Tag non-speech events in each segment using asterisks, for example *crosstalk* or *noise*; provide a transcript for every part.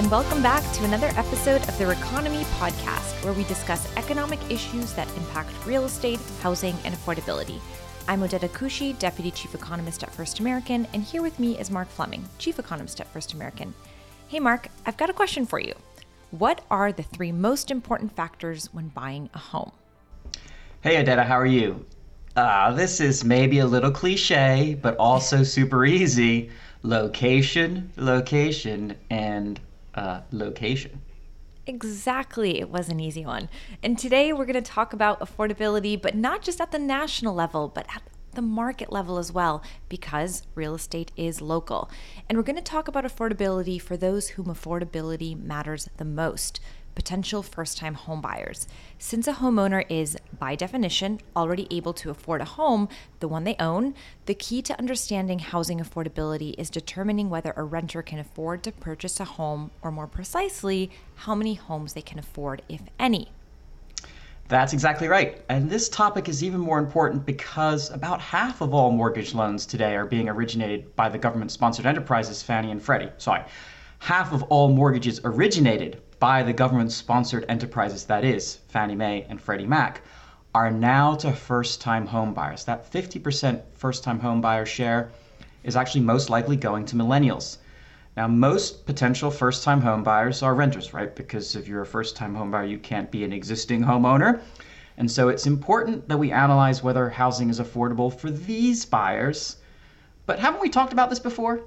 and welcome back to another episode of the Reconomy podcast, where we discuss economic issues that impact real estate, housing, and affordability. I'm Odeta Kushi, Deputy Chief Economist at First American, and here with me is Mark Fleming, Chief Economist at First American. Hey, Mark, I've got a question for you. What are the three most important factors when buying a home? Hey, Odeta, how are you? Uh, this is maybe a little cliche, but also super easy location, location, and uh, location. Exactly. It was an easy one. And today we're going to talk about affordability, but not just at the national level, but at the market level as well, because real estate is local. And we're going to talk about affordability for those whom affordability matters the most potential first time homebuyers. Since a homeowner is, by definition, already able to afford a home, the one they own, the key to understanding housing affordability is determining whether a renter can afford to purchase a home, or more precisely, how many homes they can afford, if any. That's exactly right. And this topic is even more important because about half of all mortgage loans today are being originated by the government sponsored enterprises Fannie and Freddie. Sorry. Half of all mortgages originated by the government sponsored enterprises, that is, Fannie Mae and Freddie Mac, are now to first time home buyers. That 50% first time home buyer share is actually most likely going to millennials. Now, most potential first time home buyers are renters, right? Because if you're a first time home buyer, you can't be an existing homeowner. And so it's important that we analyze whether housing is affordable for these buyers. But haven't we talked about this before?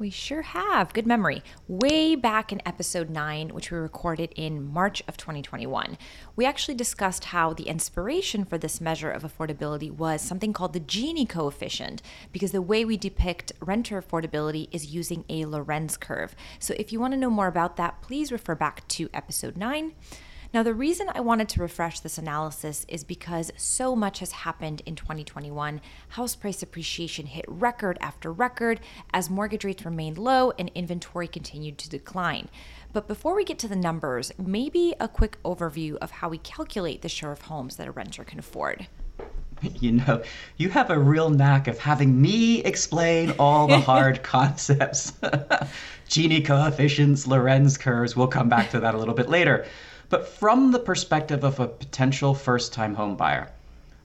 We sure have. Good memory. Way back in episode 9, which we recorded in March of 2021, we actually discussed how the inspiration for this measure of affordability was something called the Gini coefficient, because the way we depict renter affordability is using a Lorenz curve. So if you want to know more about that, please refer back to episode 9. Now, the reason I wanted to refresh this analysis is because so much has happened in 2021. House price appreciation hit record after record as mortgage rates remained low and inventory continued to decline. But before we get to the numbers, maybe a quick overview of how we calculate the share of homes that a renter can afford. *laughs* You know, you have a real knack of having me explain all the hard *laughs* concepts. *laughs* Gini coefficients, Lorenz curves, we'll come back to that a little bit later but from the perspective of a potential first time home buyer.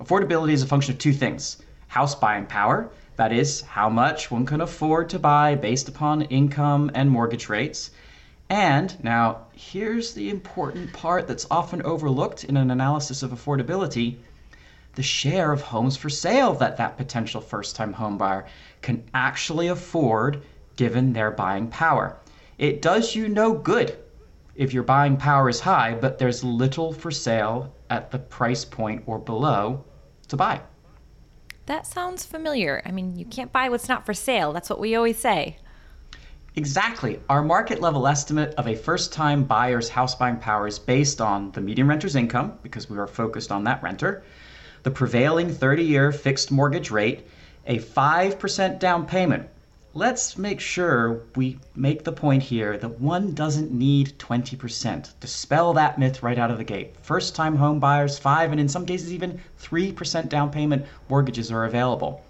Affordability is a function of two things house buying power, that is, how much one can afford to buy based upon income and mortgage rates. And now, here's the important part that's often overlooked in an analysis of affordability the share of homes for sale that that potential first time home buyer can actually afford given their buying power. It does you no good if your buying power is high, but there's little for sale at the price point or below to buy. That sounds familiar. I mean, you can't buy what's not for sale. That's what we always say. Exactly. Our market level estimate of a first time buyer's house buying power is based on the median renter's income, because we are focused on that renter, the prevailing 30 year fixed mortgage rate, a 5% down payment, let's make sure we make the point here that one doesn't need 20%. Dispel that myth right out of the gate. First time home buyers, 5 and in some cases even 3% down payment mortgages are available.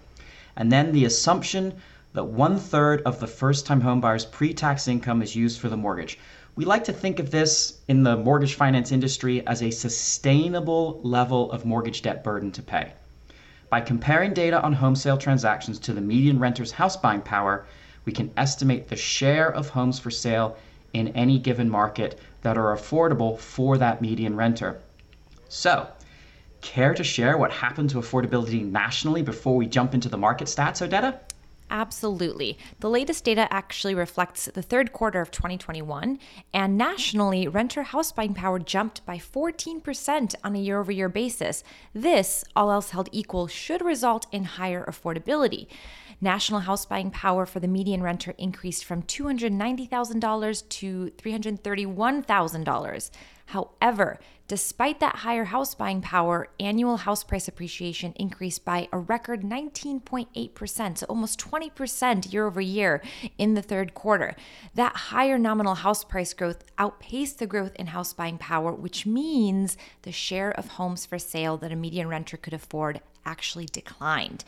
And then the assumption that one third of the first time home buyer's pre tax income is used for the mortgage. We like to think of this in the mortgage finance industry as a sustainable level of mortgage debt burden to pay. By comparing data on home sale transactions to the median renter's house buying power, we can estimate the share of homes for sale in any given market that are affordable for that median renter. So, care to share what happened to affordability nationally before we jump into the market stats, Odeta? Absolutely. The latest data actually reflects the third quarter of 2021, and nationally, renter house buying power jumped by 14% on a year over year basis. This, all else held equal, should result in higher affordability. National house buying power for the median renter increased from $290,000 to $331,000. However, Despite that higher house buying power, annual house price appreciation increased by a record 19.8%, so almost 20% year over year in the third quarter. That higher nominal house price growth outpaced the growth in house buying power, which means the share of homes for sale that a median renter could afford actually declined.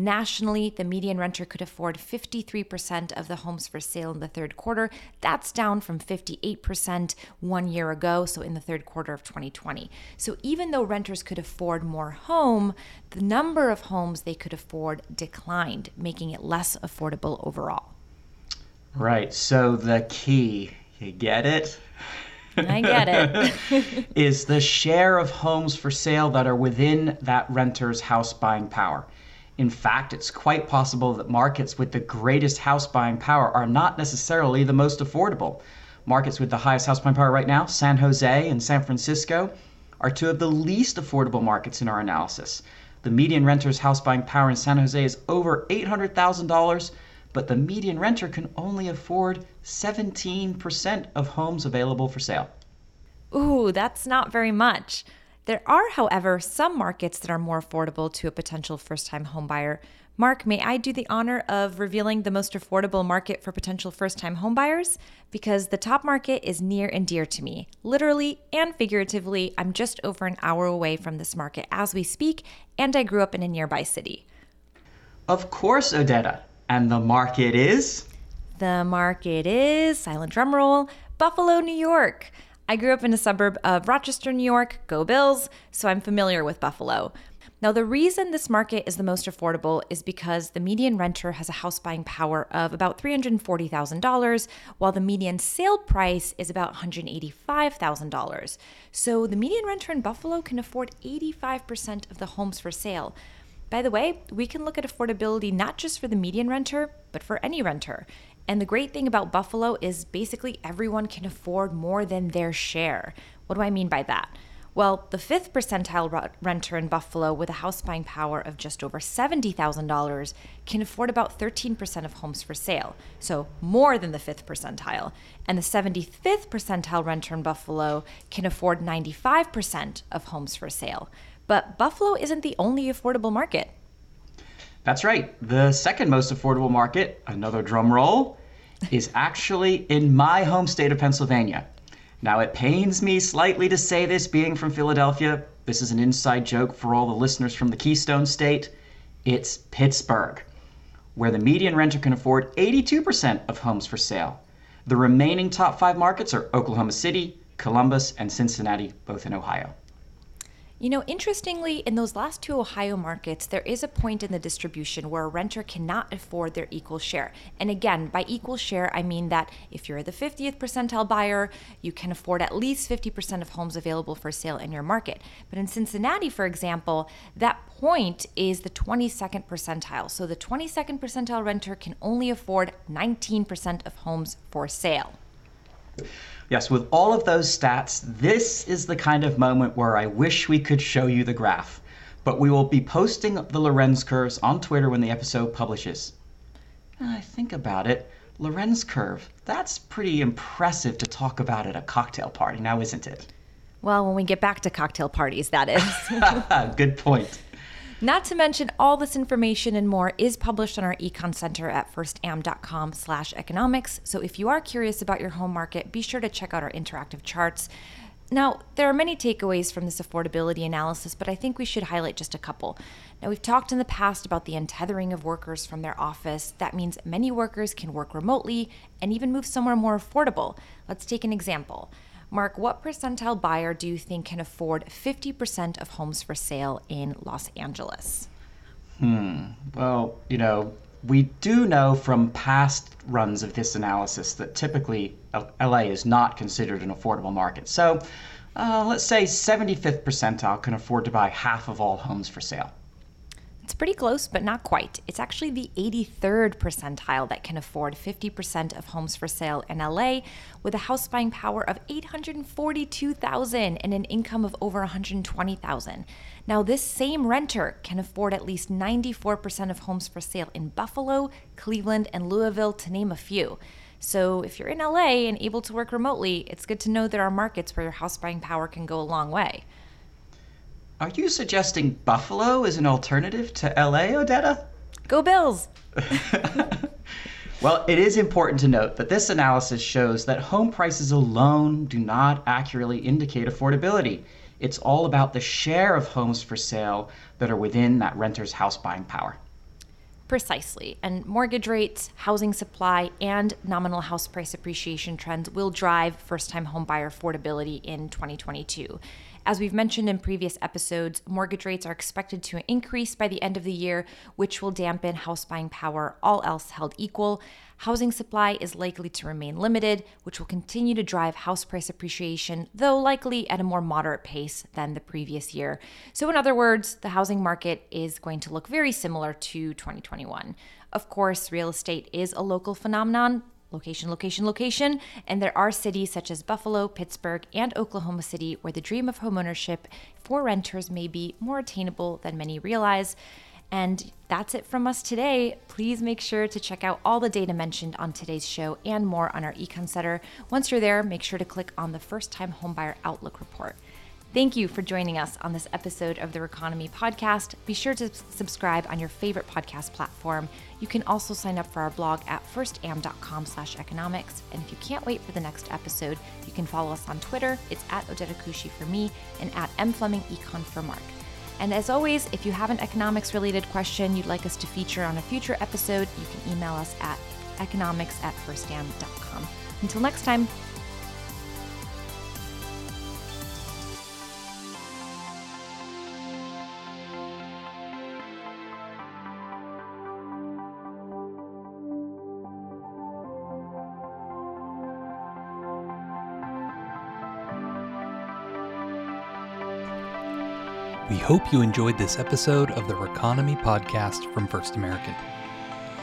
Nationally, the median renter could afford 53% of the homes for sale in the third quarter. That's down from 58% one year ago, so in the third quarter of 2020. So even though renters could afford more home, the number of homes they could afford declined, making it less affordable overall. Right. So the key, you get it? I get it. *laughs* is the share of homes for sale that are within that renter's house buying power. In fact, it's quite possible that markets with the greatest house buying power are not necessarily the most affordable. Markets with the highest house buying power right now, San Jose and San Francisco, are two of the least affordable markets in our analysis. The median renter's house buying power in San Jose is over $800,000, but the median renter can only afford 17% of homes available for sale. Ooh, that's not very much. There are, however, some markets that are more affordable to a potential first time homebuyer. Mark, may I do the honor of revealing the most affordable market for potential first time homebuyers? Because the top market is near and dear to me. Literally and figuratively, I'm just over an hour away from this market as we speak, and I grew up in a nearby city. Of course, Odeta. And the market is? The market is, silent drum roll, Buffalo, New York. I grew up in a suburb of Rochester, New York, go Bills, so I'm familiar with Buffalo. Now, the reason this market is the most affordable is because the median renter has a house buying power of about $340,000, while the median sale price is about $185,000. So the median renter in Buffalo can afford 85% of the homes for sale. By the way, we can look at affordability not just for the median renter, but for any renter. And the great thing about Buffalo is basically everyone can afford more than their share. What do I mean by that? Well, the fifth percentile renter in Buffalo with a house buying power of just over $70,000 can afford about 13% of homes for sale, so more than the fifth percentile. And the 75th percentile renter in Buffalo can afford 95% of homes for sale. But Buffalo isn't the only affordable market. That's right. The second most affordable market, another drum roll, is actually in my home state of Pennsylvania. Now, it pains me slightly to say this being from Philadelphia. This is an inside joke for all the listeners from the Keystone State. It's Pittsburgh, where the median renter can afford 82% of homes for sale. The remaining top five markets are Oklahoma City, Columbus, and Cincinnati, both in Ohio. You know, interestingly, in those last two Ohio markets, there is a point in the distribution where a renter cannot afford their equal share. And again, by equal share, I mean that if you're the 50th percentile buyer, you can afford at least 50% of homes available for sale in your market. But in Cincinnati, for example, that point is the 22nd percentile. So the 22nd percentile renter can only afford 19% of homes for sale. Yes, with all of those stats, this is the kind of moment where I wish we could show you the graph. But we will be posting the Lorenz curves on Twitter when the episode publishes. I think about it, Lorenz curve, that's pretty impressive to talk about at a cocktail party now, isn't it? Well, when we get back to cocktail parties, that is. *laughs* Good point. Not to mention, all this information and more is published on our Econ Center at firstam.com slash economics. So if you are curious about your home market, be sure to check out our interactive charts. Now, there are many takeaways from this affordability analysis, but I think we should highlight just a couple. Now, we've talked in the past about the untethering of workers from their office. That means many workers can work remotely and even move somewhere more affordable. Let's take an example. Mark, what percentile buyer do you think can afford 50% of homes for sale in Los Angeles? Hmm. Well, you know, we do know from past runs of this analysis that typically LA is not considered an affordable market. So uh, let's say 75th percentile can afford to buy half of all homes for sale. It's pretty close, but not quite. It's actually the 83rd percentile that can afford 50% of homes for sale in LA with a house buying power of 842,000 and an income of over 120,000. Now, this same renter can afford at least 94% of homes for sale in Buffalo, Cleveland, and Louisville to name a few. So if you're in LA and able to work remotely, it's good to know there are markets where your house buying power can go a long way. Are you suggesting Buffalo is an alternative to LA, Odeta? Go Bills! *laughs* well, it is important to note that this analysis shows that home prices alone do not accurately indicate affordability. It's all about the share of homes for sale that are within that renter's house buying power. Precisely. And mortgage rates, housing supply, and nominal house price appreciation trends will drive first time homebuyer affordability in 2022. As we've mentioned in previous episodes, mortgage rates are expected to increase by the end of the year, which will dampen house buying power, all else held equal. Housing supply is likely to remain limited, which will continue to drive house price appreciation, though likely at a more moderate pace than the previous year. So, in other words, the housing market is going to look very similar to 2021. Of course, real estate is a local phenomenon, location, location, location. And there are cities such as Buffalo, Pittsburgh, and Oklahoma City where the dream of homeownership for renters may be more attainable than many realize. And that's it from us today. Please make sure to check out all the data mentioned on today's show and more on our Econ Center. Once you're there, make sure to click on the First Time Homebuyer Outlook report. Thank you for joining us on this episode of the Reconomy podcast. Be sure to subscribe on your favorite podcast platform. You can also sign up for our blog at firstam.com slash economics. And if you can't wait for the next episode, you can follow us on Twitter. It's at Odeta Kushi for me and at mflemingecon for Mark. And as always, if you have an economics related question you'd like us to feature on a future episode, you can email us at economics at firstam.com. Until next time, We hope you enjoyed this episode of the Reconomy podcast from First American.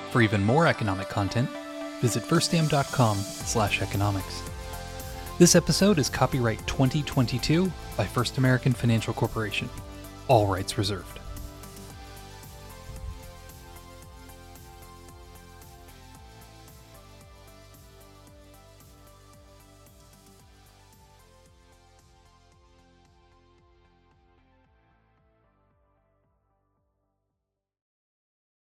For even more economic content, visit firstam.com slash economics. This episode is copyright 2022 by First American Financial Corporation. All rights reserved.